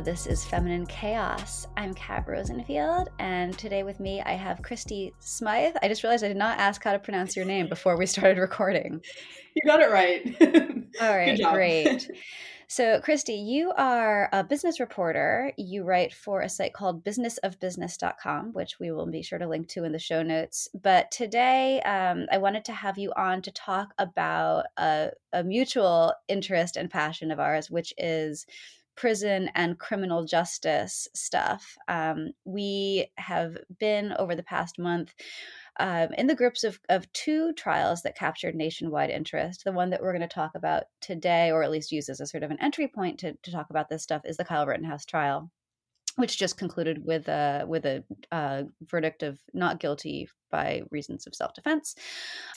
Hello, this is Feminine Chaos. I'm Kat Rosenfield, and today with me I have Christy Smythe. I just realized I did not ask how to pronounce your name before we started recording. You got it right. All right, great. So, Christy, you are a business reporter. You write for a site called businessofbusiness.com, which we will be sure to link to in the show notes. But today, um, I wanted to have you on to talk about a, a mutual interest and passion of ours, which is prison and criminal justice stuff. Um, we have been over the past month um, in the grips of, of two trials that captured nationwide interest. The one that we're going to talk about today, or at least use as a sort of an entry point to, to talk about this stuff, is the Kyle Rittenhouse trial which just concluded with a with a uh, verdict of not guilty by reasons of self defense.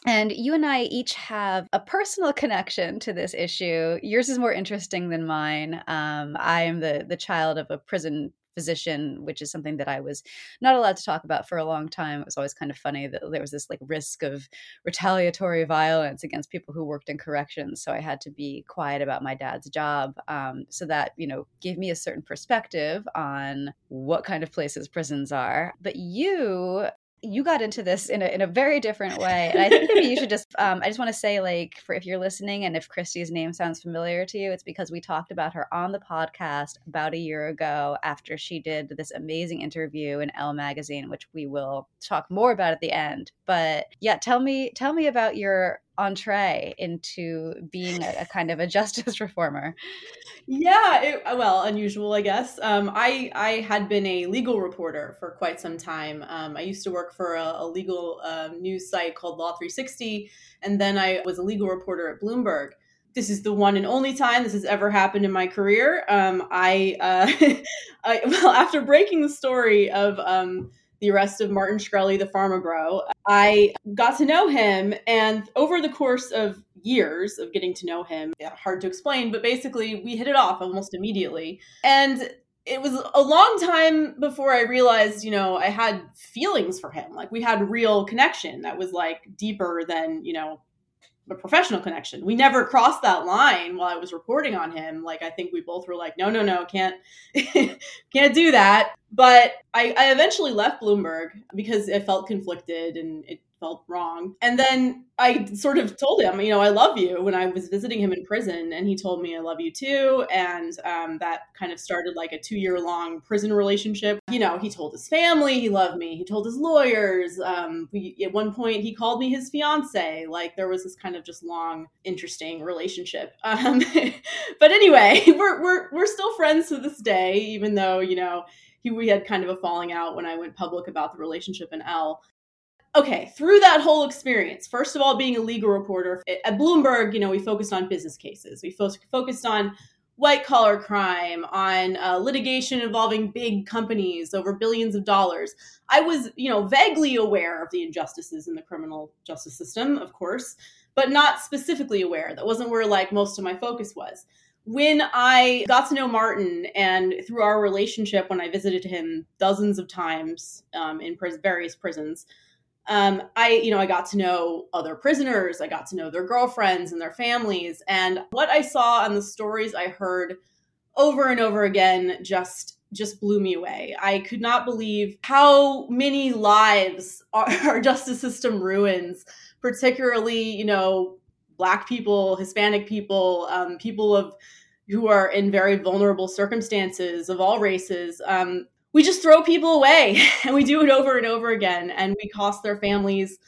And you and I each have a personal connection to this issue. Yours is more interesting than mine. Um, I am the the child of a prison physician, which is something that I was not allowed to talk about for a long time. It was always kind of funny that there was this like risk of retaliatory violence against people who worked in corrections. So I had to be quiet about my dad's job. Um, so that, you know, gave me a certain perspective on what kind of places prisons are. But you you got into this in a, in a very different way and i think maybe you should just um, i just want to say like for if you're listening and if christy's name sounds familiar to you it's because we talked about her on the podcast about a year ago after she did this amazing interview in Elle magazine which we will talk more about at the end. But yeah tell me tell me about your entree into being a, a, kind of a justice reformer. Yeah it, uh, well unusual i guess. Um, i i had been a legal reporter for quite some time. Um, i used to work for a, a legal um, news site called law 360 and then i was a legal reporter at bloomberg. This is the one and only time this has ever happened in my career. Um, I, uh, I well after breaking the story of um, the arrest of Martin Shkreli, the pharma bro. I got to know him, and over the course of years of getting to know him, hard to explain, but basically we hit it off almost immediately. And it was a long time before I realized, you know, I had feelings for him. Like we had real connection that was like deeper than, you know, a professional connection. We never crossed that line while I was reporting on him. Like I think we both were like, no, no, no, can't can't do that. But I, I eventually left Bloomberg because I felt conflicted and it felt wrong. And then I sort of told him, you know, I love you when I was visiting him in prison. And he told me, I love you too. And um, that kind of started like a two year long prison relationship. You know, he told his family he loved me, he told his lawyers. Um, we, at one point, he called me his fiance. Like there was this kind of just long, interesting relationship. Um, but anyway, we're, we're, we're still friends to this day, even though, you know, he, we had kind of a falling out when I went public about the relationship in Elle okay, through that whole experience, first of all, being a legal reporter at Bloomberg, you know, we focused on business cases. We fo- focused on white collar crime, on uh, litigation involving big companies over billions of dollars. I was, you know, vaguely aware of the injustices in the criminal justice system, of course, but not specifically aware. That wasn't where like most of my focus was. When I got to know Martin and through our relationship, when I visited him dozens of times um, in various prisons, um, I, you know, I got to know other prisoners. I got to know their girlfriends and their families. And what I saw and the stories I heard over and over again just just blew me away. I could not believe how many lives our, our justice system ruins, particularly, you know, black people, Hispanic people, um, people of who are in very vulnerable circumstances of all races. Um, we just throw people away and we do it over and over again. And we cost their families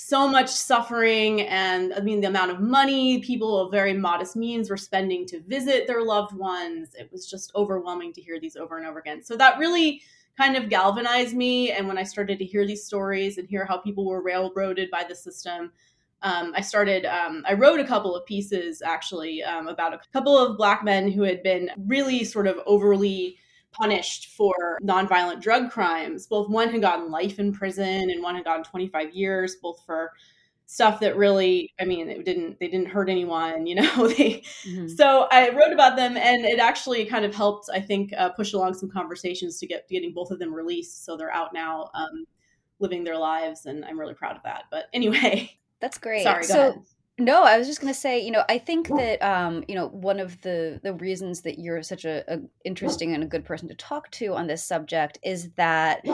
so much suffering and i mean the amount of money people of very modest means were spending to visit their loved ones. It was just overwhelming to hear these over and over again. So that really kind of galvanized me. And when i started to hear these stories and hear how people were railroaded by the system um, I started, um, I wrote a couple of pieces actually um, about a couple of Black men who had been really sort of overly punished for nonviolent drug crimes. Both one had gotten life in prison and one had gotten 25 years, both for stuff that really i mean it didn't they didn't hurt anyone you know they mm-hmm. so i wrote about them and it actually kind of helped i think uh, push along some conversations to get getting both of them released so they're out now um, living their lives and i'm really proud of that but anyway that's great sorry so ahead. No, I was just going to say, you know, I think that, um, you know, one of the the reasons that you're such a, a, interesting and a good person to talk to on this subject is that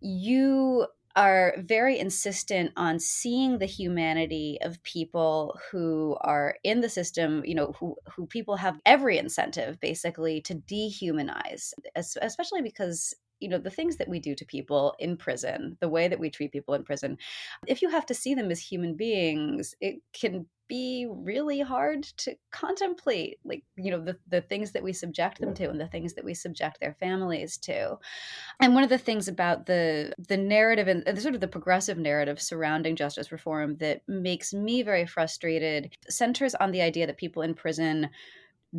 you are very insistent on seeing the humanity of people who are in the system you know who who people have every incentive basically to dehumanize especially because you know the things that we do to people in prison the way that we treat people in prison if you have to see them as human beings it can be really hard to contemplate like you know the, the things that we subject them to and the things that we subject their families to. And one of the things about the the narrative and the sort of the progressive narrative surrounding justice reform that makes me very frustrated centers on the idea that people in prison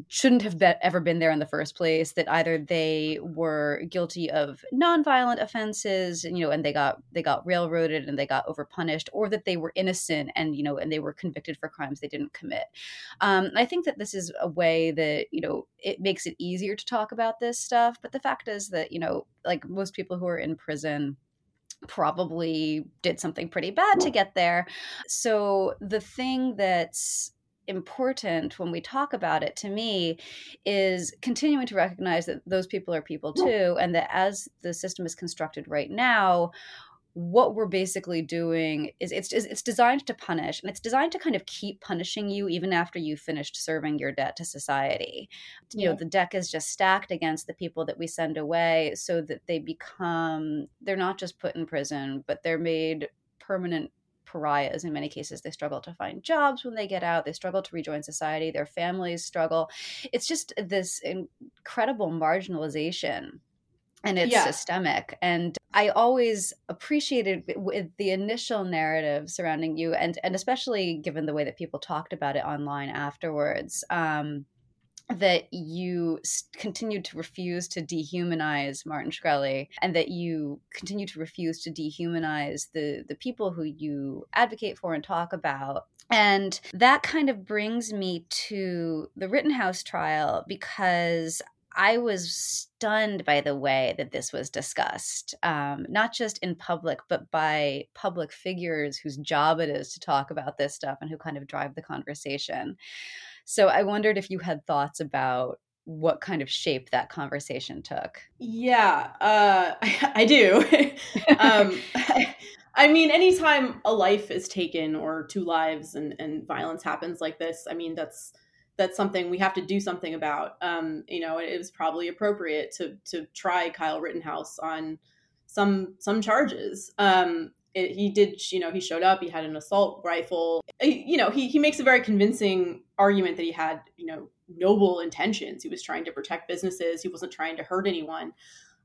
shouldn't have be- ever been there in the first place that either they were guilty of nonviolent offenses you know and they got they got railroaded and they got overpunished or that they were innocent and you know and they were convicted for crimes they didn't commit. Um, i think that this is a way that you know it makes it easier to talk about this stuff but the fact is that you know like most people who are in prison probably did something pretty bad to get there. So the thing that's important when we talk about it to me is continuing to recognize that those people are people too and that as the system is constructed right now what we're basically doing is it's it's designed to punish and it's designed to kind of keep punishing you even after you've finished serving your debt to society. You know the deck is just stacked against the people that we send away so that they become they're not just put in prison but they're made permanent pariahs in many cases. They struggle to find jobs when they get out, they struggle to rejoin society, their families struggle. It's just this incredible marginalization and it's yeah. systemic and i always appreciated with the initial narrative surrounding you and and especially given the way that people talked about it online afterwards um, that you continued to refuse to dehumanize Martin Shkreli and that you continue to refuse to dehumanize the the people who you advocate for and talk about. And that kind of brings me to the Rittenhouse trial because I was stunned by the way that this was discussed, um, not just in public, but by public figures whose job it is to talk about this stuff and who kind of drive the conversation. So I wondered if you had thoughts about what kind of shape that conversation took. Yeah, uh, I, I do. um, I mean, anytime a life is taken or two lives and, and violence happens like this, I mean, that's that's something we have to do something about. Um, you know, it, it was probably appropriate to to try Kyle Rittenhouse on some some charges. Um, it, he did, you know, he showed up, he had an assault rifle. You know, he, he makes a very convincing argument that he had, you know, noble intentions. He was trying to protect businesses, he wasn't trying to hurt anyone.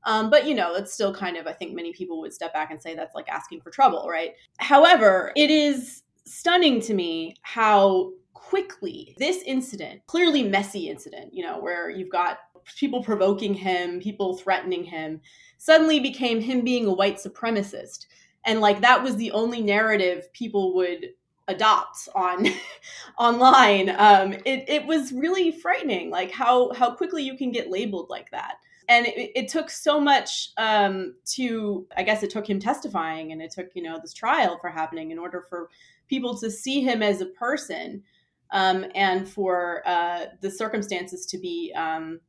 Um, but, you know, it's still kind of, I think many people would step back and say that's like asking for trouble, right? However, it is stunning to me how quickly this incident, clearly messy incident, you know, where you've got people provoking him, people threatening him, suddenly became him being a white supremacist and like that was the only narrative people would adopt on online. Um, it, it was really frightening like how how quickly you can get labeled like that. And it, it took so much um, to i guess it took him testifying and it took you know this trial for happening in order for people to see him as a person um, and for uh, the circumstances to be um,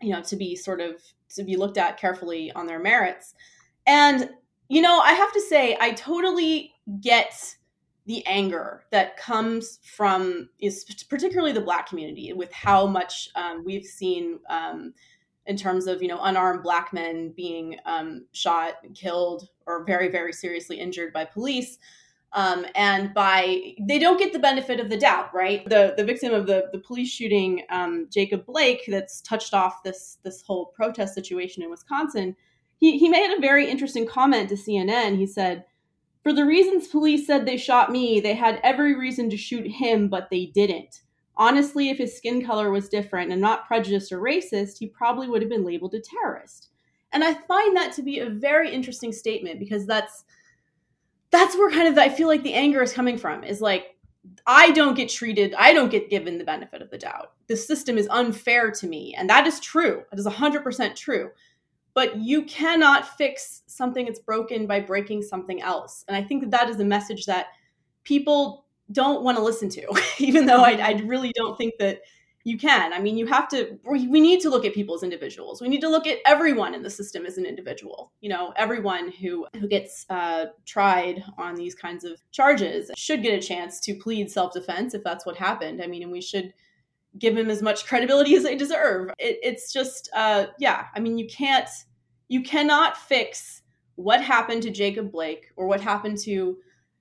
you know to be sort of to be looked at carefully on their merits. And you know, I have to say, I totally get the anger that comes from is particularly the black community with how much um, we've seen um, in terms of you know unarmed black men being um, shot killed or very very seriously injured by police um, and by they don't get the benefit of the doubt right? The the victim of the the police shooting um, jacob blake that's touched off this this whole protest situation in wisconsin he, he made a very interesting comment to CNN. He said, For the reasons police said they shot me, they had every reason to shoot him, but they didn't. Honestly, if his skin color was different and not prejudiced or racist, he probably would have been labeled a terrorist. And I find that to be a very interesting statement because that's that's where kind of I feel like the anger is coming from is like I don't get treated, I don't get given the benefit of the doubt. The system is unfair to me. And that is true. That is 100% true but you cannot fix something that's broken by breaking something else. And I think that that is a message that people don't want to listen to, even though I, I really don't think that you can. I mean, you have to, we need to look at people as individuals. We need to look at everyone in the system as an individual. You know, everyone who, who gets uh, tried on these kinds of charges should get a chance to plead self defense if that's what happened. I mean, and we should give them as much credibility as they deserve. It, it's just, uh, yeah, I mean, you can't, you cannot fix what happened to Jacob Blake or what happened to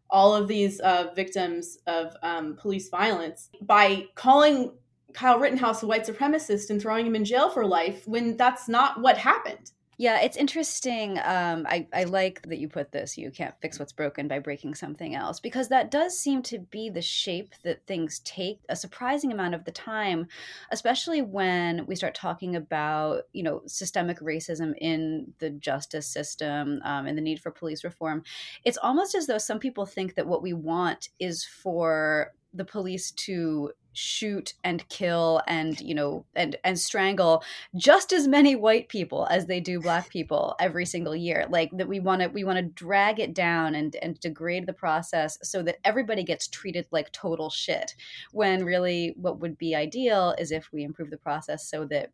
all of these uh, victims of um, police violence by calling Kyle Rittenhouse a white supremacist and throwing him in jail for life when that's not what happened. Yeah, it's interesting. Um, I, I like that you put this you can't fix what's broken by breaking something else, because that does seem to be the shape that things take a surprising amount of the time, especially when we start talking about, you know, systemic racism in the justice system um, and the need for police reform. It's almost as though some people think that what we want is for the police to shoot and kill and you know and and strangle just as many white people as they do black people every single year. Like that we want to we want to drag it down and and degrade the process so that everybody gets treated like total shit when really what would be ideal is if we improve the process so that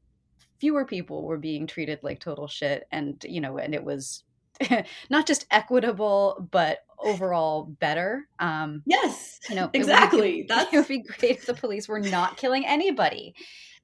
fewer people were being treated like total shit and you know and it was not just equitable but overall better. Um, yes, you know, exactly. It would, it would be great if the police were not killing anybody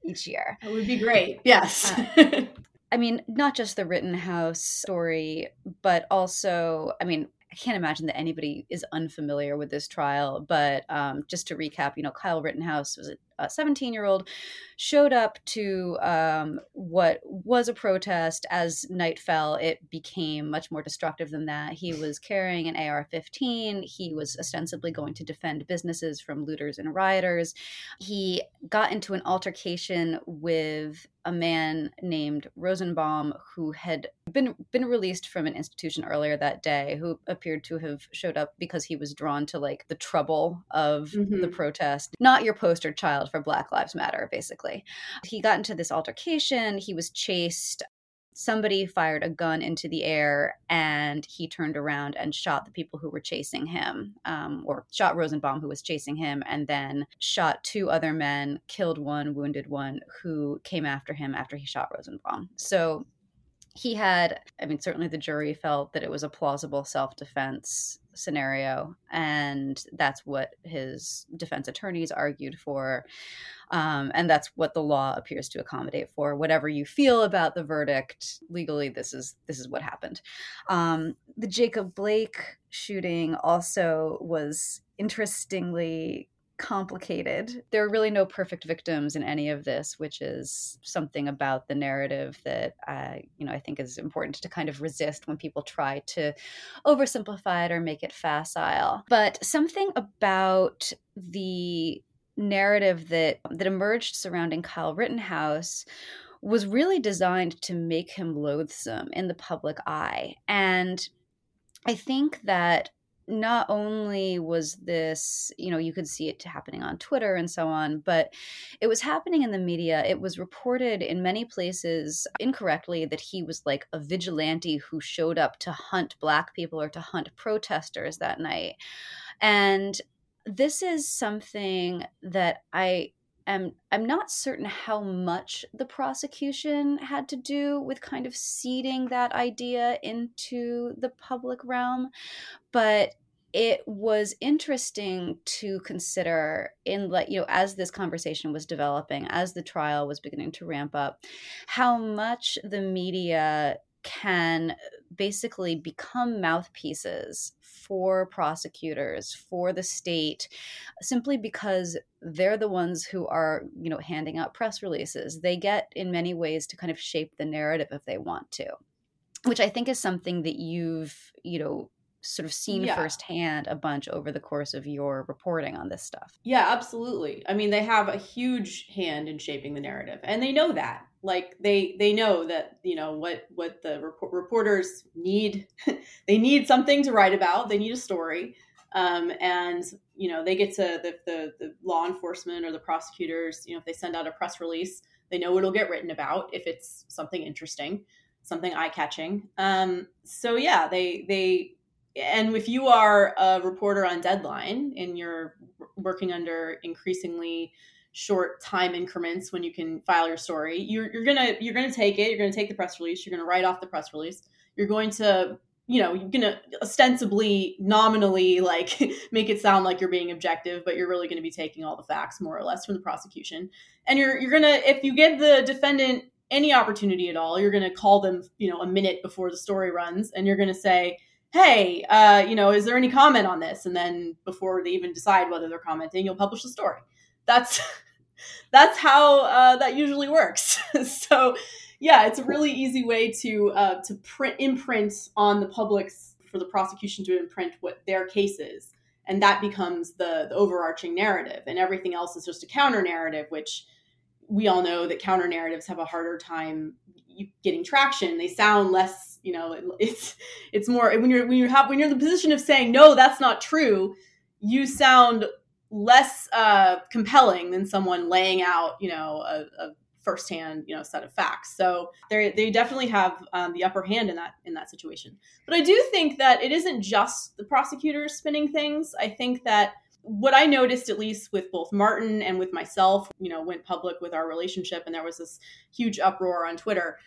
each year. That would be great. Yes. Uh, I mean, not just the Rittenhouse story, but also, I mean, I can't imagine that anybody is unfamiliar with this trial. But um, just to recap, you know, Kyle Rittenhouse was a 17 year old showed up to um, what was a protest. As night fell, it became much more destructive than that. He was carrying an AR 15. He was ostensibly going to defend businesses from looters and rioters. He got into an altercation with a man named Rosenbaum who had been been released from an institution earlier that day who appeared to have showed up because he was drawn to like the trouble of mm-hmm. the protest not your poster child for black lives matter basically he got into this altercation, he was chased. Somebody fired a gun into the air and he turned around and shot the people who were chasing him, um, or shot Rosenbaum, who was chasing him, and then shot two other men, killed one, wounded one, who came after him after he shot Rosenbaum. So he had, I mean, certainly the jury felt that it was a plausible self defense scenario. And that's what his defense attorneys argued for. Um, and that's what the law appears to accommodate for. Whatever you feel about the verdict, legally, this is this is what happened. Um, the Jacob Blake shooting also was interestingly complicated. There are really no perfect victims in any of this, which is something about the narrative that I, you know, I think is important to kind of resist when people try to oversimplify it or make it facile. But something about the narrative that that emerged surrounding Kyle Rittenhouse was really designed to make him loathsome in the public eye. And I think that not only was this, you know, you could see it happening on Twitter and so on, but it was happening in the media. It was reported in many places incorrectly that he was like a vigilante who showed up to hunt black people or to hunt protesters that night. And this is something that I am I'm not certain how much the prosecution had to do with kind of seeding that idea into the public realm, but it was interesting to consider in like you know as this conversation was developing as the trial was beginning to ramp up how much the media can uh, basically become mouthpieces for prosecutors for the state simply because they're the ones who are you know handing out press releases. They get in many ways to kind of shape the narrative if they want to which i think is something that you've you know sort of seen yeah. firsthand a bunch over the course of your reporting on this stuff. Yeah, absolutely. I mean, they have a huge hand in shaping the narrative, and they know that. Like they they know that you know what what the report, reporters need. they need something to write about. They need a story, um, and you know they get to the, the the law enforcement or the prosecutors. You know, if they send out a press release, they know it'll get written about if it's something interesting, something eye catching. Um, so yeah, they they and if you are a reporter on deadline and you're working under increasingly short time increments when you can file your story you're, you're gonna you're gonna take it you're gonna take the press release you're gonna write off the press release. You're going to you know you're gonna ostensibly nominally like make it sound like you're being objective but you're really to be taking all the facts more or less from the prosecution. And you're you're gonna if you give the defendant any opportunity at all you're gonna call them you know a minute before the story runs and you're gonna say hey uh, you know is there any comment on this and then before they even decide whether they're commenting you'll publish the story that's that's how uh, that usually works. so yeah, it's a really easy way to uh, to print imprint on the public's for the prosecution to imprint what their case is, and that becomes the, the overarching narrative, and everything else is just a counter narrative, which we all know that counter narratives have a harder time getting traction. They sound less, you know, it's it's more when you're when you have when you're in the position of saying no, that's not true. You sound less uh, compelling than someone laying out, you know, a, a firsthand, you know, set of facts. So they they definitely have um, the upper hand in that in that situation. But I do think that it isn't just the prosecutors spinning things. I think that what I noticed, at least with both Martin and with myself, you know, went public with our relationship, and there was this huge uproar on Twitter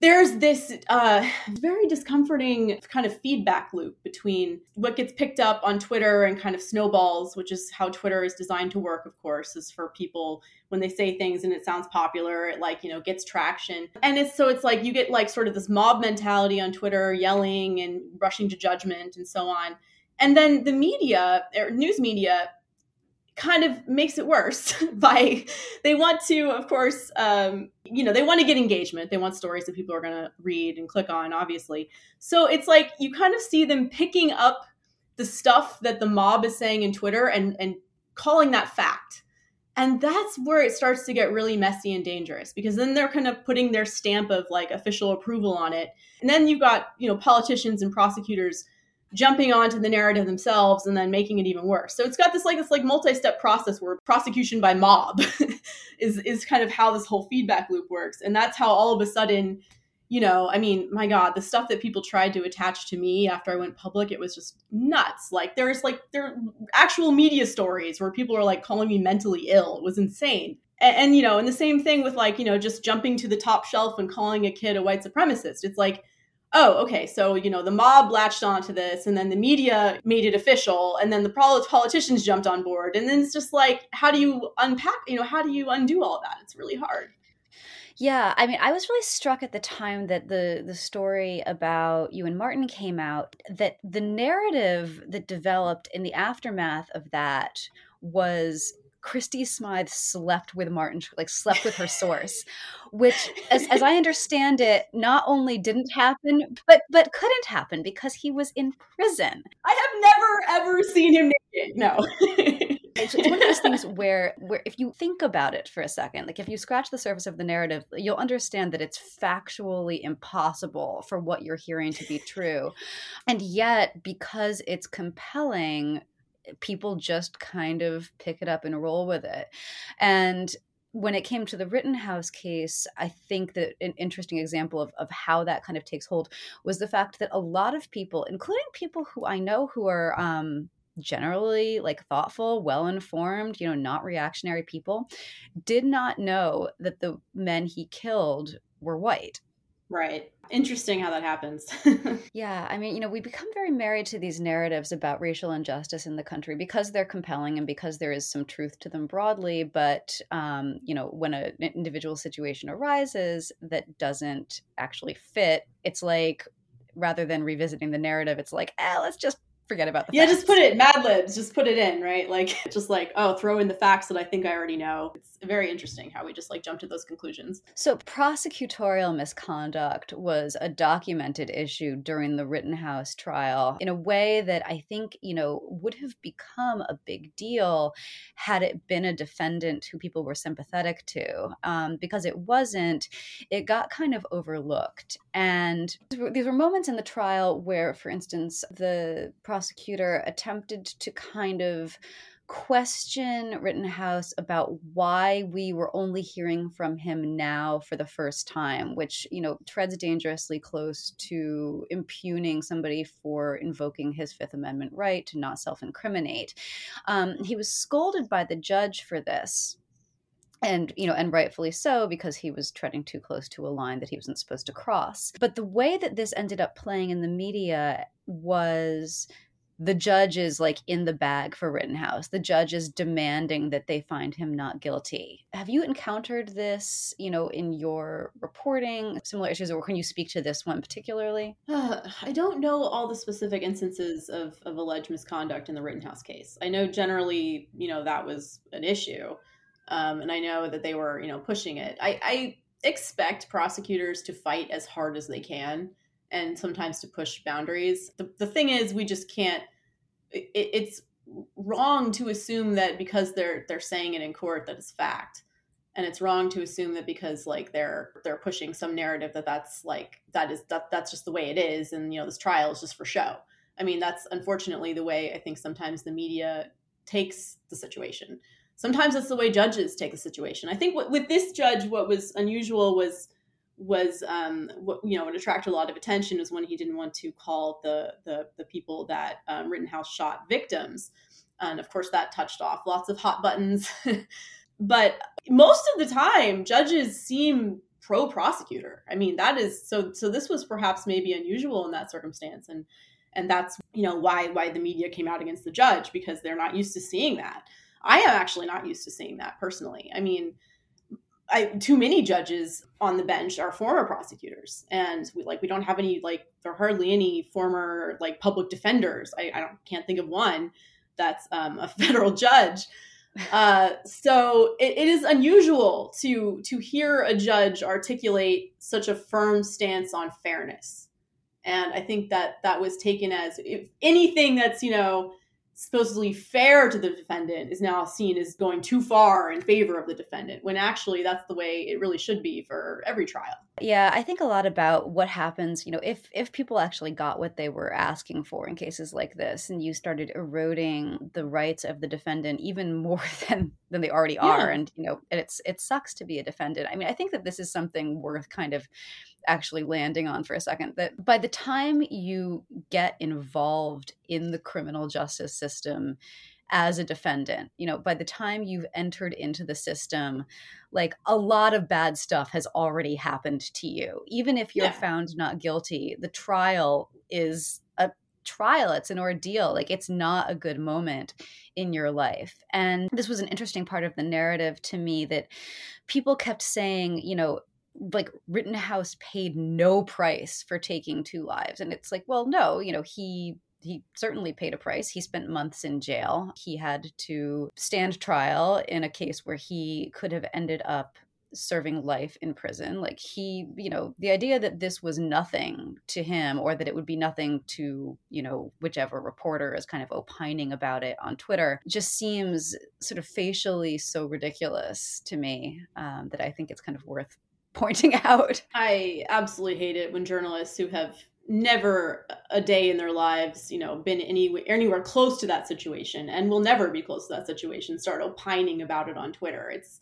there's this uh, very discomforting kind of feedback loop between what gets picked up on Twitter and kind of snowballs, which is how Twitter is designed to work, of course, is for people when they say things and it sounds popular, it like, you know, gets traction. And it's so it's like you get like sort of this mob mentality on Twitter, yelling and rushing to judgment and so on. And then the media or news media kind of makes it worse by they want to of course um, you know they want to get engagement. They want stories that people are going to read and click on obviously. So it's like you kind of see them picking up the stuff that the mob is saying in twitter and and calling that fact. And that's where it starts to get really messy and dangerous because then they're kind of putting their stamp of like official approval on it. And then you've got you know politicians and prosecutors jumping onto the narrative themselves and then making it even worse. So it's got this like this like multi-step process where prosecution by mob is is kind of how this whole feedback loop works. And that's how all of a sudden, you know, I mean, my god, the stuff that people tried to attach to me after I went public, it was just nuts. Like there's like there actual media stories where people are like calling me mentally ill. It was insane. And, and you know, and the same thing with like, you know, just jumping to the top shelf and calling a kid a white supremacist. It's like oh, okay, so, you know, the mob latched onto this and then the media made it official and then the politicians jumped on board. And then it's just like, how do you unpack, you know, how do you undo all that? It's really hard. Yeah, I mean, I was really struck at the time that the the story about you and Martin came out that the narrative that developed in the aftermath of that was Christy Smythe slept with Martin, like slept with her source, which, as, as I understand it, not only didn't happen, but but couldn't happen because he was in prison. I have never ever seen him naked. No. it's, it's, one of those things where where if you think about it for a second like if you scratch the surface of the narrative you'll understand that it's factually impossible for what you're hearing to be true and yet because it's compelling people just kind of pick it up and roll with it. And when it came to the Rittenhouse case, I think that an interesting example of, of how that kind of takes hold was the fact that a lot of people, including people who I know who are um, generally like thoughtful, well informed, you know, not reactionary people, did not know that the men he killed were white. Right. Interesting how that happens. yeah. I mean, you know, we become very married to these narratives about racial injustice in the country because they're compelling and because there is some truth to them broadly. But, um, you know, when a, an individual situation arises that doesn't actually fit, it's like, rather than revisiting the narrative, it's like, eh, let's just forget about the yeah facts. just put it mad libs just put it in right? Like just like oh throw in the facts that i think i already know. It's very interesting how we just like jump to those conclusions. So prosecutorial misconduct was a documented issue during the rittenhouse trial in a way that i think you know would have become a big deal had it been a defendant who people were sympathetic to. Um, because it wasn't it got kind of overlooked. And these were moments in the trial where for instance the prosecutor attempted to kind of question Rittenhouse about why we were only hearing from him now for the first time, which, you know, treads dangerously close to impugning somebody for invoking his Fifth Amendment right to not self incriminate. Um, he was scolded by the judge for this and you know and rightfully so because he was treading too close to a line that he wasn't supposed to cross but the way that this ended up playing in the media was the judge is like in the bag for Rittenhouse. The judge is demanding that they find him not guilty. Have you encountered this, you know, in your reporting, similar issues, or can you speak to this one particularly? Uh, I don't know all the specific instances of, of alleged misconduct in the Rittenhouse case. I know generally, you know, that was an issue. Um, and I know that they were, you know, pushing it. I, I expect prosecutors to fight as hard as they can and sometimes to push boundaries. The, the thing is, we just can't. It, it's wrong to assume that because they're they're saying it in court that it's fact, and it's wrong to assume that because like they're they're pushing some narrative that that's like that is that that's just the way it is, and you know this trial is just for show. I mean, that's unfortunately the way I think sometimes the media takes the situation. Sometimes that's the way judges take the situation. I think what, with this judge, what was unusual was was um, what you know what attracted a lot of attention was when he didn't want to call the the, the people that um, Rittenhouse shot victims, and of course that touched off lots of hot buttons. but most of the time, judges seem pro prosecutor. I mean that is so so. This was perhaps maybe unusual in that circumstance, and and that's you know why why the media came out against the judge because they're not used to seeing that. I am actually not used to seeing that personally. I mean I, too many judges on the bench are former prosecutors. And we like we don't have any like there are hardly any former like public defenders. I, I don't can't think of one that's um, a federal judge. Uh, so it, it is unusual to to hear a judge articulate such a firm stance on fairness. And i think that that was taken as if anything that's you know supposedly fair to the defendant is now seen as going too far in favor of the defendant when actually that's the way it really should be for every trial. Yeah i think a lot about what happens you know if if people actually got what they were asking for in cases like this and you started eroding the rights of the defendant even more than than they already are and you know it's it sucks to be a defendant. I mean i think that this is something worth kind of actually landing on for a second that by the time you get involved in the criminal justice system as a defendant you know by the time you've entered into the system like a lot of bad stuff has already happened to you. Even if you're yeah. found not guilty the trial is a trial. It's an ordeal. Like it's not a good moment in your life. And this was an interesting part of the narrative to me that people kept saying you know like Rittenhouse paid no price for taking two lives. And it's like, well, no, you know, he he certainly paid a price. He spent months in jail. He had to stand trial in a case where he could have ended up serving life in prison. Like he, you know, the idea that this was nothing to him or that it would be nothing to, you know, whichever reporter is kind of opining about it on Twitter just seems sort of facially so ridiculous to me um, that I think it's kind of worth pointing out. I absolutely hate it when journalists who have never a day in their lives, you know, been any, anywhere close to that situation and will never be close to that situation start opining about it on Twitter. It's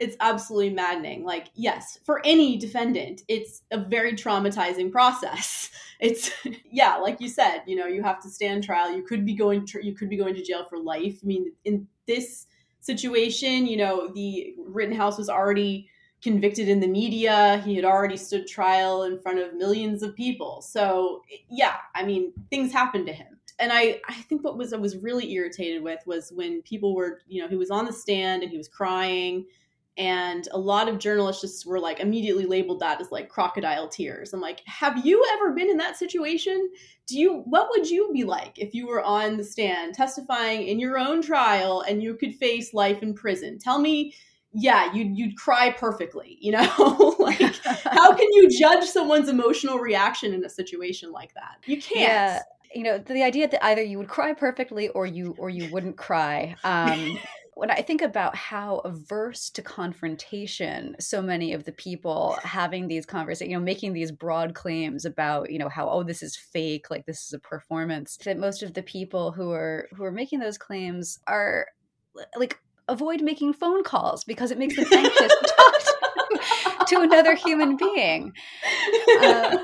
it's absolutely maddening. Like, yes, for any defendant, it's a very traumatizing process. It's yeah, like you said, you know, you have to stand trial. You could be going to, you could be going to jail for life. I mean, in this situation, you know, the Rittenhouse was already convicted in the media. He had already stood trial in front of millions of people. So yeah, I mean, things happened to him. And I, I think what was I was really irritated with was when people were, you know, he was on the stand and he was crying. And a lot of journalists just were like immediately labeled that as like crocodile tears. I'm like, have you ever been in that situation? Do you what would you be like if you were on the stand testifying in your own trial and you could face life in prison? Tell me yeah, you'd you'd cry perfectly, you know? like how can you judge someone's emotional reaction in a situation like that? You can't. Yeah. You know, the idea that either you would cry perfectly or you or you wouldn't cry. Um when I think about how averse to confrontation so many of the people having these conversations, you know, making these broad claims about, you know, how oh this is fake, like this is a performance, that most of the people who are who are making those claims are like avoid making phone calls because it makes them anxious to talk to, to another human being. Uh,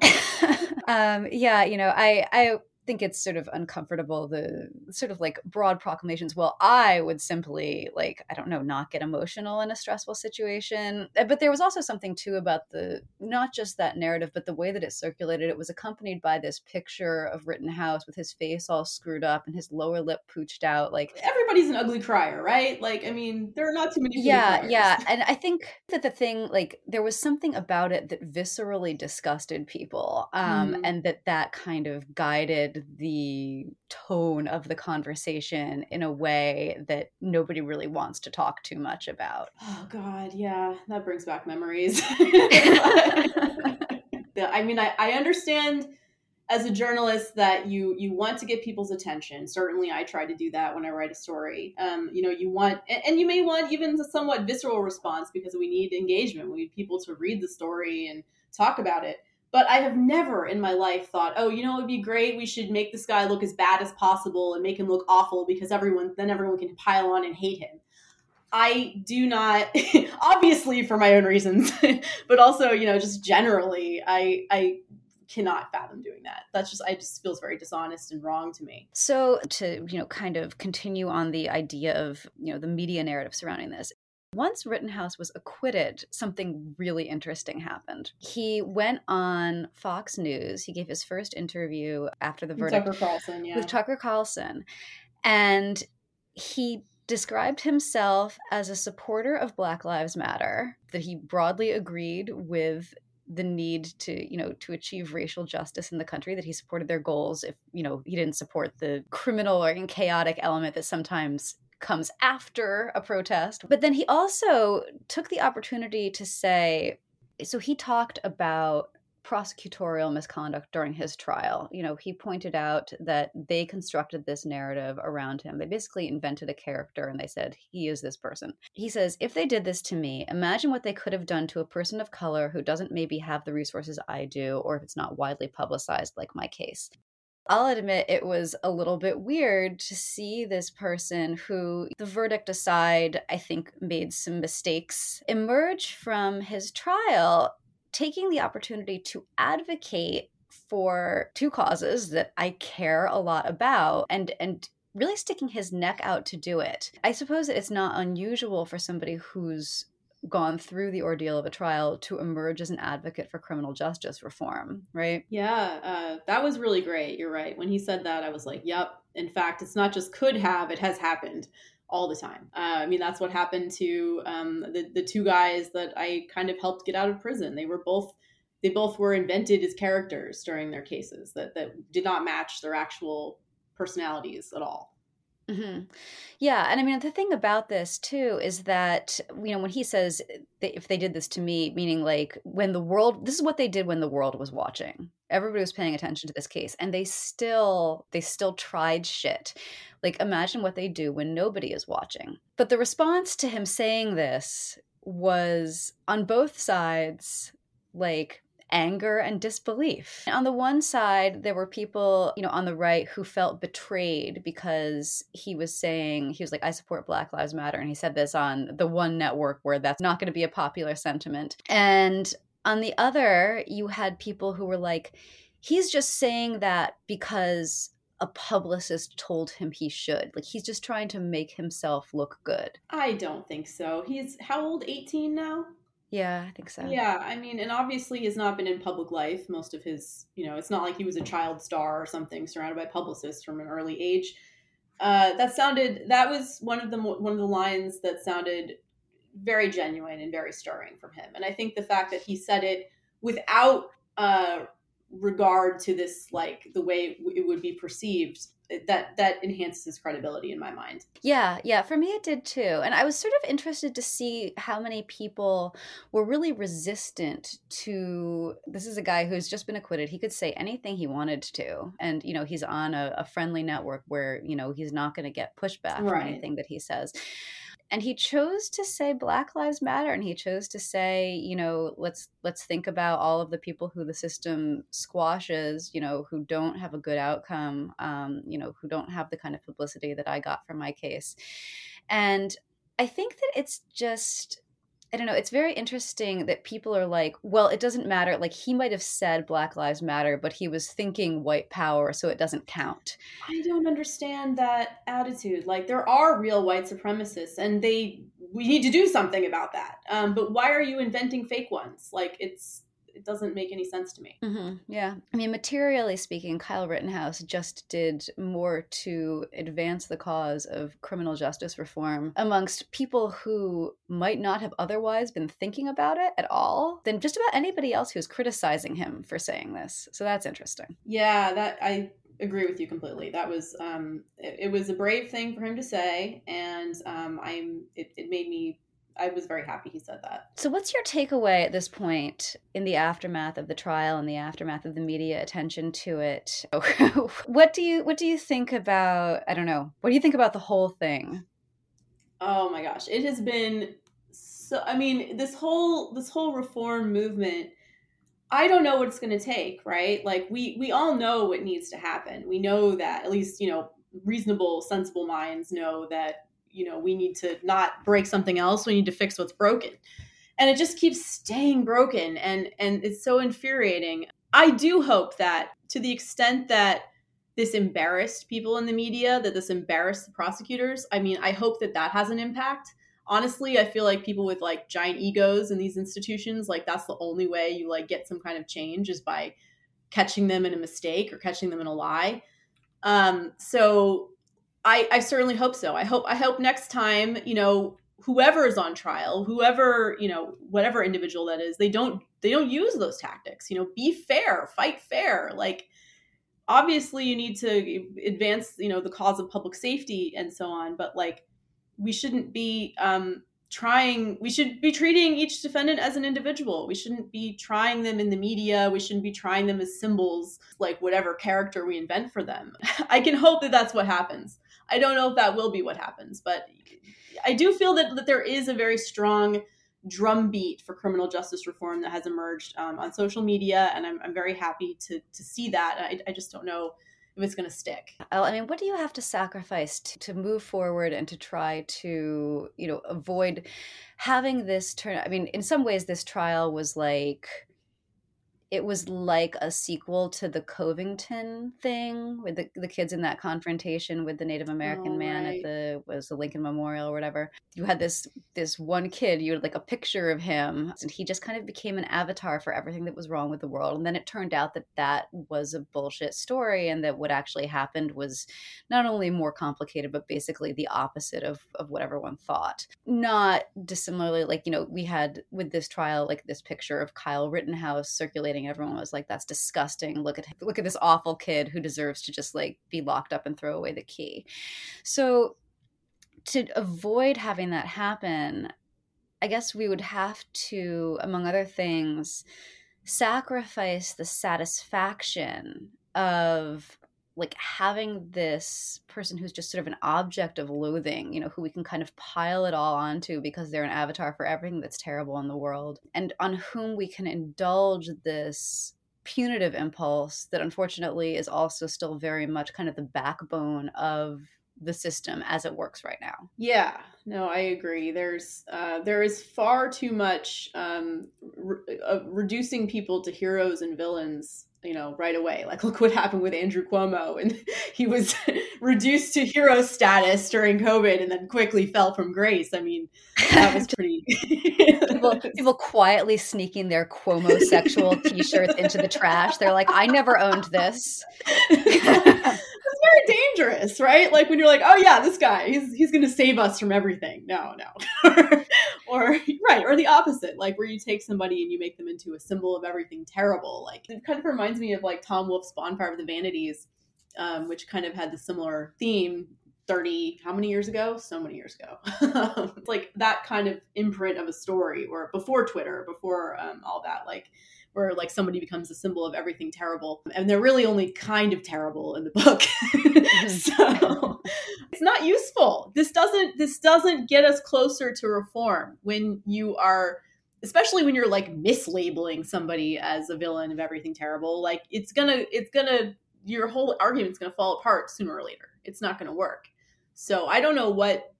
um, yeah, you know, I I think it's sort of uncomfortable the sort of like broad proclamations. Well i would simply like i don't know not get emotional in a stressful situation. Eh, but there was also something too about the not just that narrative but the way that it circulated. It was accompanied by this picture of rittenhouse with his face all screwed up and his lower lip pooched out like everybody's an ugly crier right? Like i mean there are not too many yeah yeah. And i think that the thing like there was something about it that viscerally disgusted people um mm. and that that kind of guided the tone of the conversation in a way that nobody really wants to talk too much about. Oh God, yeah, that brings back memories. I mean, I, I understand as a journalist that you you want to get people's attention. Certainly, I try to do that when I write a story. Um, you know, you want, and, and you may want even a somewhat visceral response because we need engagement. We need people to read the story and talk about it. But I have never in my life thought, oh, you know, it'd be great. We should make this guy look as bad as possible and make him look awful because everyone then everyone can pile on and hate him. I do not, obviously for my own reasons, but also you know just generally, I I cannot fathom doing that. That's just I just feels very dishonest and wrong to me. So to you know kind of continue on the idea of you know the media narrative surrounding this. Once Rittenhouse was acquitted, something really interesting happened. He went on Fox News. He gave his first interview after the verdict Tucker Carlson, yeah. with Tucker Carlson. And he described himself as a supporter of Black Lives Matter, that he broadly agreed with the need to you know to achieve racial justice in the country that he supported their goals if you know he didn't support the criminal or chaotic element that sometimes comes after a protest. But then he also took the opportunity to say, so he talked about prosecutorial misconduct during his trial. You know, he pointed out that they constructed this narrative around him. They basically invented a character and they said, he is this person. He says, if they did this to me, imagine what they could have done to a person of color who doesn't maybe have the resources I do, or if it's not widely publicized like my case. I'll admit it was a little bit weird to see this person who, the verdict aside, I think made some mistakes, emerge from his trial taking the opportunity to advocate for two causes that I care a lot about and and really sticking his neck out to do it. I suppose it's not unusual for somebody who's gone through the ordeal of a trial to emerge as an advocate for criminal justice reform, right? Yeah, uh, that was really great. You're right. When he said that, I was like, yep. In fact, it's not just could have, it has happened all the time. Uh, I mean, that's what happened to um, the, the two guys that I kind of helped get out of prison. They were both they both were invented as characters during their cases that, that did not match their actual personalities at all. Mm-hmm. Yeah, and I mean the thing about this too is that you know when he says if they did this to me, meaning like when the world, this is what they did when the world was watching. Everybody was paying attention to this case, and they still they still tried shit. Like imagine what they do when nobody is watching. But the response to him saying this was on both sides like anger and disbelief. On the one side, there were people, you know, on the right who felt betrayed because he was saying, he was like, I support Black Lives Matter. And he said this on the one network where that's not going to be a popular sentiment. And on the other, you had people who were like, he's just saying that because a publicist told him he should. Like he's just trying to make himself look good. I don't think so. He's how old? 18 now? Yeah, I think so. Yeah, I mean, and obviously he's not been in public life most of his, you know, it's not like he was a child star or something surrounded by publicists from an early age. Uh, that sounded that was one of the one of the lines that sounded very genuine and very stirring from him. And I think the fact that he said it without uh, regard to this like the way it would be perceived that that enhances his credibility in my mind. Yeah, yeah, for me it did too. And I was sort of interested to see how many people were really resistant to this is a guy who's just been acquitted. He could say anything he wanted to. And you know, he's on a, a friendly network where, you know, he's not going to get pushback right. from anything that he says and he chose to say black lives matter and he chose to say you know let's let's think about all of the people who the system squashes you know who don't have a good outcome um, you know who don't have the kind of publicity that i got from my case. And i think that it's just I don't know. It's very interesting that people are like, well, it doesn't matter. Like he might have said Black Lives Matter, but he was thinking white power, so it doesn't count. I don't understand that attitude. Like there are real white supremacists, and they we need to do something about that. Um, but why are you inventing fake ones? Like it's it doesn't make any sense to me. Mm-hmm. Yeah. I mean, materially speaking, Kyle Rittenhouse just did more to advance the cause of criminal justice reform amongst people who might not have otherwise been thinking about it at all than just about anybody else who's criticizing him for saying this. So that's interesting. Yeah, that I agree with you completely. That was um, it, it was a brave thing for him to say, and um, I'm it, it made me I was very happy he said that. So, what's your takeaway at this point in the aftermath of the trial and the aftermath of the media attention to it? what do you what do you think about? I don't know. What do you think about the whole thing? Oh my gosh, it has been so. I mean, this whole this whole reform movement. I don't know what it's going to take, right? Like we we all know what needs to happen. We know that at least you know reasonable, sensible minds know that you know we need to not break something else we need to fix what's broken. And it just keeps staying broken and and it's so infuriating. I do hope that to the extent that this embarrassed people in the media that this embarrassed the prosecutors i mean i hope that that has an impact. Honestly i feel like people with like giant egos in these institutions like that's the only way you like get some kind of change is by catching them in a mistake or catching them in a lie. Um so I, I certainly hope so. I hope I hope next time, you know, whoever is on trial, whoever, you know, whatever individual that is, they don't they don't use those tactics. You know, be fair, fight fair. Like obviously you need to advance, you know, the cause of public safety and so on, but like we shouldn't be um trying we should be treating each defendant as an individual we shouldn't be trying them in the media we shouldn't be trying them as symbols like whatever character we invent for them i can hope that that's what happens I don't know if that will be what happens, but I do feel that, that there is a very strong drumbeat for criminal justice reform that has emerged um, on social media, and I'm, I'm very happy to to see that. I, I just don't know if it's going to stick. I mean, what do you have to sacrifice to, to move forward and to try to, you know, avoid having this turn? I mean, in some ways, this trial was like it was like a sequel to the Covington thing with the, the kids in that confrontation with the Native American oh, man right. at the was the Lincoln Memorial or whatever. You had this this one kid, you had like a picture of him, and he just kind of became an avatar for everything that was wrong with the world. And then it turned out that that was a bullshit story, and that what actually happened was not only more complicated, but basically the opposite of of what everyone thought. Not dissimilarly, like you know, we had with this trial, like this picture of Kyle Rittenhouse circulating everyone was like that's disgusting. Look at look at this awful kid who deserves to just like be locked up and throw away the key. So to avoid having that happen i guess we would have to among other things sacrifice the satisfaction of like having this person who's just sort of an object of loathing, you know, who we can kind of pile it all onto because they're an avatar for everything that's terrible in the world, and on whom we can indulge this punitive impulse that unfortunately is also still very much kind of the backbone of the system as it works right now. Yeah, no, I agree. There's uh, there is far too much um, re- uh, reducing people to heroes and villains you know, right away. Like, look what happened with Andrew Cuomo. And he was reduced to hero status during COVID and then quickly fell from grace. I mean, that was pretty. people, people quietly sneaking their Cuomo sexual t shirts into the trash. They're like, I never owned this. Very dangerous, right? Like when you're like, oh yeah, this guy, he's he's gonna save us from everything. No, no. or right, or the opposite, like where you take somebody and you make them into a symbol of everything terrible. Like it kind of reminds me of like Tom Wolfe's Bonfire of the Vanities, um, which kind of had the similar theme 30 how many years ago so many years ago it's like that kind of imprint of a story or before twitter before um, all that like where like somebody becomes a symbol of everything terrible. And they're really only kind of terrible in the book. Mm-hmm. so it's not useful. This doesn't this doesn't get us closer to reform when you are especially when you're like mislabeling somebody as a villain of everything terrible. Like it's gonna it's gonna your whole argument's gonna fall apart sooner or later. It's not gonna work. So I don't know what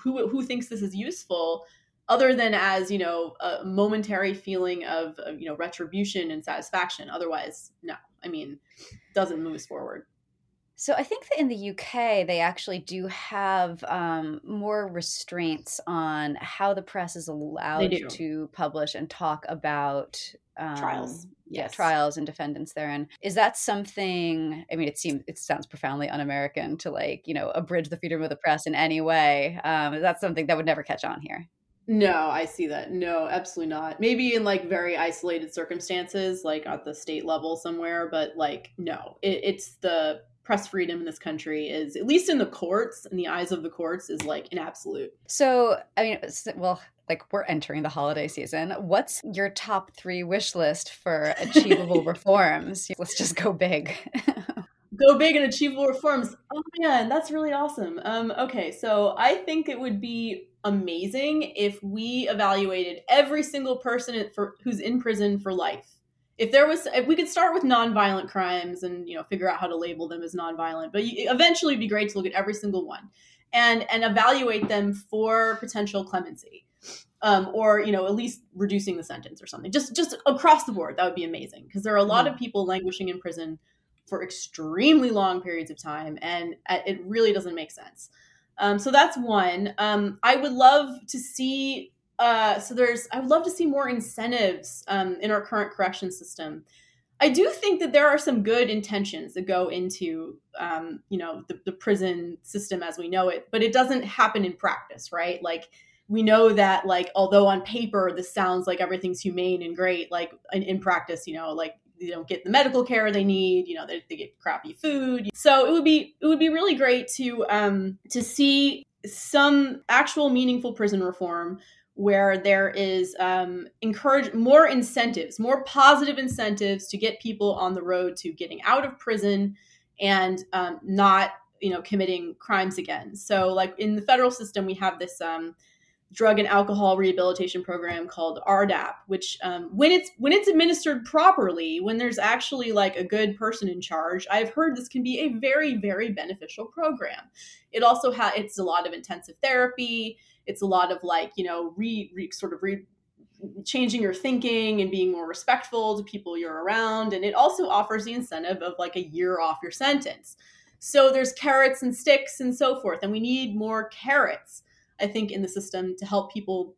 who who thinks this is useful other than as you know a momentary feeling of, of, you know retribution and satisfaction otherwise no i mean doesn't move us forward so i think that in the uk they actually do have um, more restraints on how the press is allowed to publish and talk about um, trials yeah, yes. trials and defendants therein. Is that something? I mean, it seems it sounds profoundly un-American to like you know abridge the freedom of the press in any way. Um, is that something that would never catch on here? No, I see that. No, absolutely not. Maybe in like very isolated circumstances, like at the state level somewhere, but like no, it, it's the press freedom in this country is at least in the courts in the eyes of the courts is like an absolute so i mean well like we're entering the holiday season. What's your top three wish list for achievable reforms? Let's just go big. Go big and achievable reforms. Oh man that's really awesome. Um okay so i think it would be amazing if we evaluated every single person for, who's in prison for life. If there was if we could start with nonviolent crimes and you know figure out how to label them as nonviolent but eventually it'd be great to look at every single one and and evaluate them for potential clemency um, or you know at least reducing the sentence or something. Just just across the board that would be amazing because there are a lot mm. of people languishing in prison for extremely long periods of time and uh, it really doesn't make sense um, so that's one um, i would love to see uh, so there's I would love to see more incentives um, in our current correction system. I do think that there are some good intentions that go into um, you know the, the prison system as we know it, but it doesn't happen in practice, right? Like we know that like although on paper this sounds like everything's humane and great, like in, in practice, you know, like they don't get the medical care they need you know they, they, get crappy food so it would be it would be really great to um to see some actual meaningful prison reform where there is um, encourage more incentives, more positive incentives to get people on the road to getting out of prison and um, not, you know, committing crimes again. So, like in the federal system, we have this um, drug and alcohol rehabilitation program called RDAP, which um, when it's when it's administered properly, when there's actually like a good person in charge, I've heard this can be a very very beneficial program. It also has it's a lot of intensive therapy. It's a lot of like you know re, re sort of re changing your thinking and being more respectful to people you're around and it also offers the incentive of like a year off your sentence. So there's carrots and sticks and so forth and we need more carrots i think in the system to help people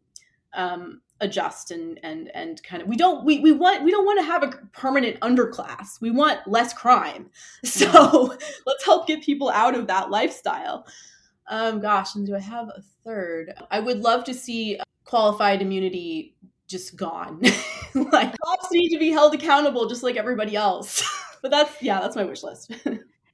um, adjust and and and kind of we don't we, we want we don't want to have a permanent underclass we want less crime so let's help get people out of that lifestyle um, gosh, and do I have a third? I would love to see qualified immunity just gone. like cops need to be held accountable just like everybody else. but that's yeah, that's my wish list.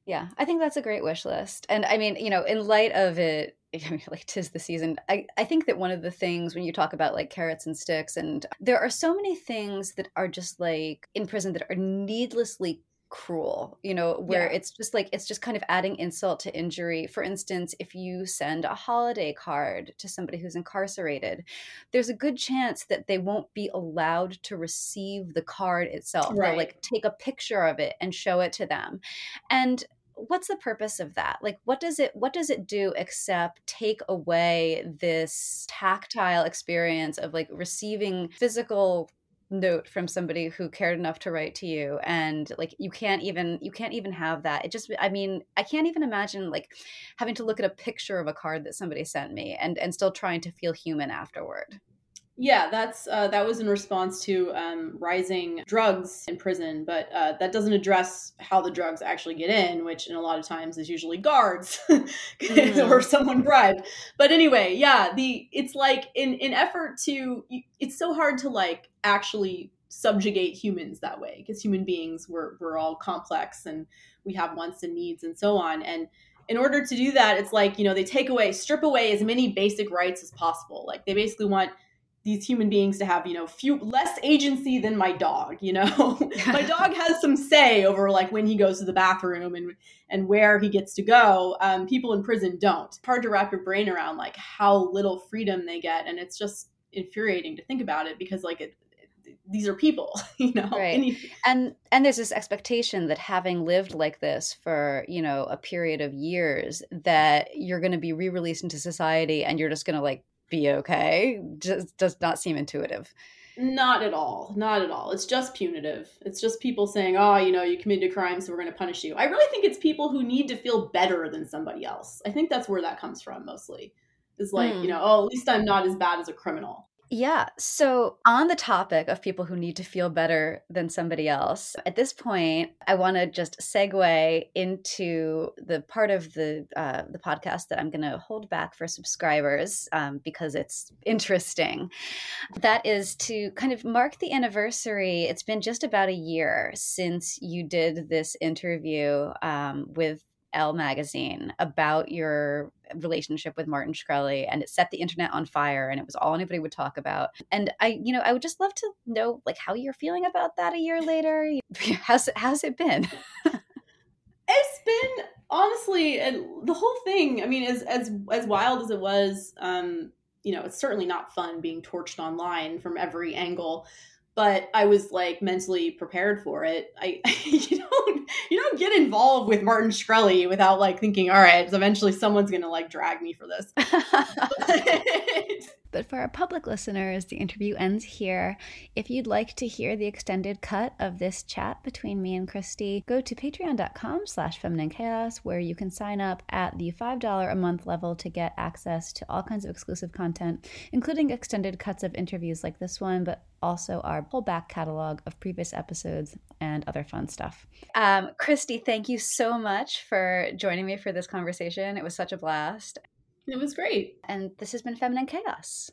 yeah, I think that's a great wish list. And I mean, you know, in light of it I mean, like tis the season. I, I think that one of the things when you talk about like carrots and sticks, and there are so many things that are just like in prison that are needlessly cruel you know where yeah. it's just like it's just kind of adding insult to injury for instance if you send a holiday card to somebody who's incarcerated there's a good chance that they won't be allowed to receive the card itself right. they'll like take a picture of it and show it to them and what's the purpose of that? Like what does it what does it do except take away this tactile experience of like receiving physical note from somebody who cared enough to write to you? And like you can't even you can't even have that. It just i mean i can't even imagine like having to look at a picture of a card that somebody sent me and and still trying to feel human afterward yeah, that's uh, that was in response to um, rising drugs in prison, but uh, that doesn't address how the drugs actually get in, which in a lot of times is usually guards mm-hmm. or someone bribed. But anyway, yeah, the it's like in in effort to it's so hard to like actually subjugate humans that way because human beings we're, we're all complex and we have wants and needs and so on and in order to do that it's like you know they take away strip away as many basic rights as possible like they basically want these human beings to have you know few less agency than my dog you know? My dog has some say over like when he goes to the bathroom and and where he gets to go. Um, people in prison don't. It's hard to wrap your brain around like how little freedom they get and it's just infuriating to think about it because like it, these are people you know? Right. and and there's this expectation that having lived like this for you know a period of years that you're going to be re-released into society and you're just going to like be okay just does not seem intuitive. Not at all not at all. It's just punitive. It's just people saying oh you know you committed a crime so we're going to punish you. I really think it's people who need to feel better than somebody else. I think that's where that comes from mostly. Is like mm. you know oh at least i'm not as bad as a criminal yeah. So, on the topic of people who need to feel better than somebody else, at this point, I want to just segue into the part of the uh, the podcast that I'm going to hold back for subscribers um, because it's interesting. That is to kind of mark the anniversary. It's been just about a year since you did this interview um, with Elle magazine about your relationship with Martin Shkreli and it set the internet on fire and it was all anybody would talk about. And I, you know, I would just love to know like how you're feeling about that a year later. How's how's it been? it's been honestly and the whole thing, I mean, as as as wild as it was, um, you know, it's certainly not fun being torched online from every angle but I was like mentally prepared for it. I you don't you don't get involved with Martin Shkreli without like thinking, all right, eventually someone's gonna like drag me for this. But for our public listeners, the interview ends here. If you'd like to hear the extended cut of this chat between me and Christie, go to patreon.com slash feminine chaos, where you can sign up at the $5 a month level to get access to all kinds of exclusive content, including extended cuts of interviews like this one, but also our whole back catalog of previous episodes and other fun stuff. Um, Christie, thank you so much for joining me for this conversation. It was such a blast. It was great. And this has been Feminine Chaos.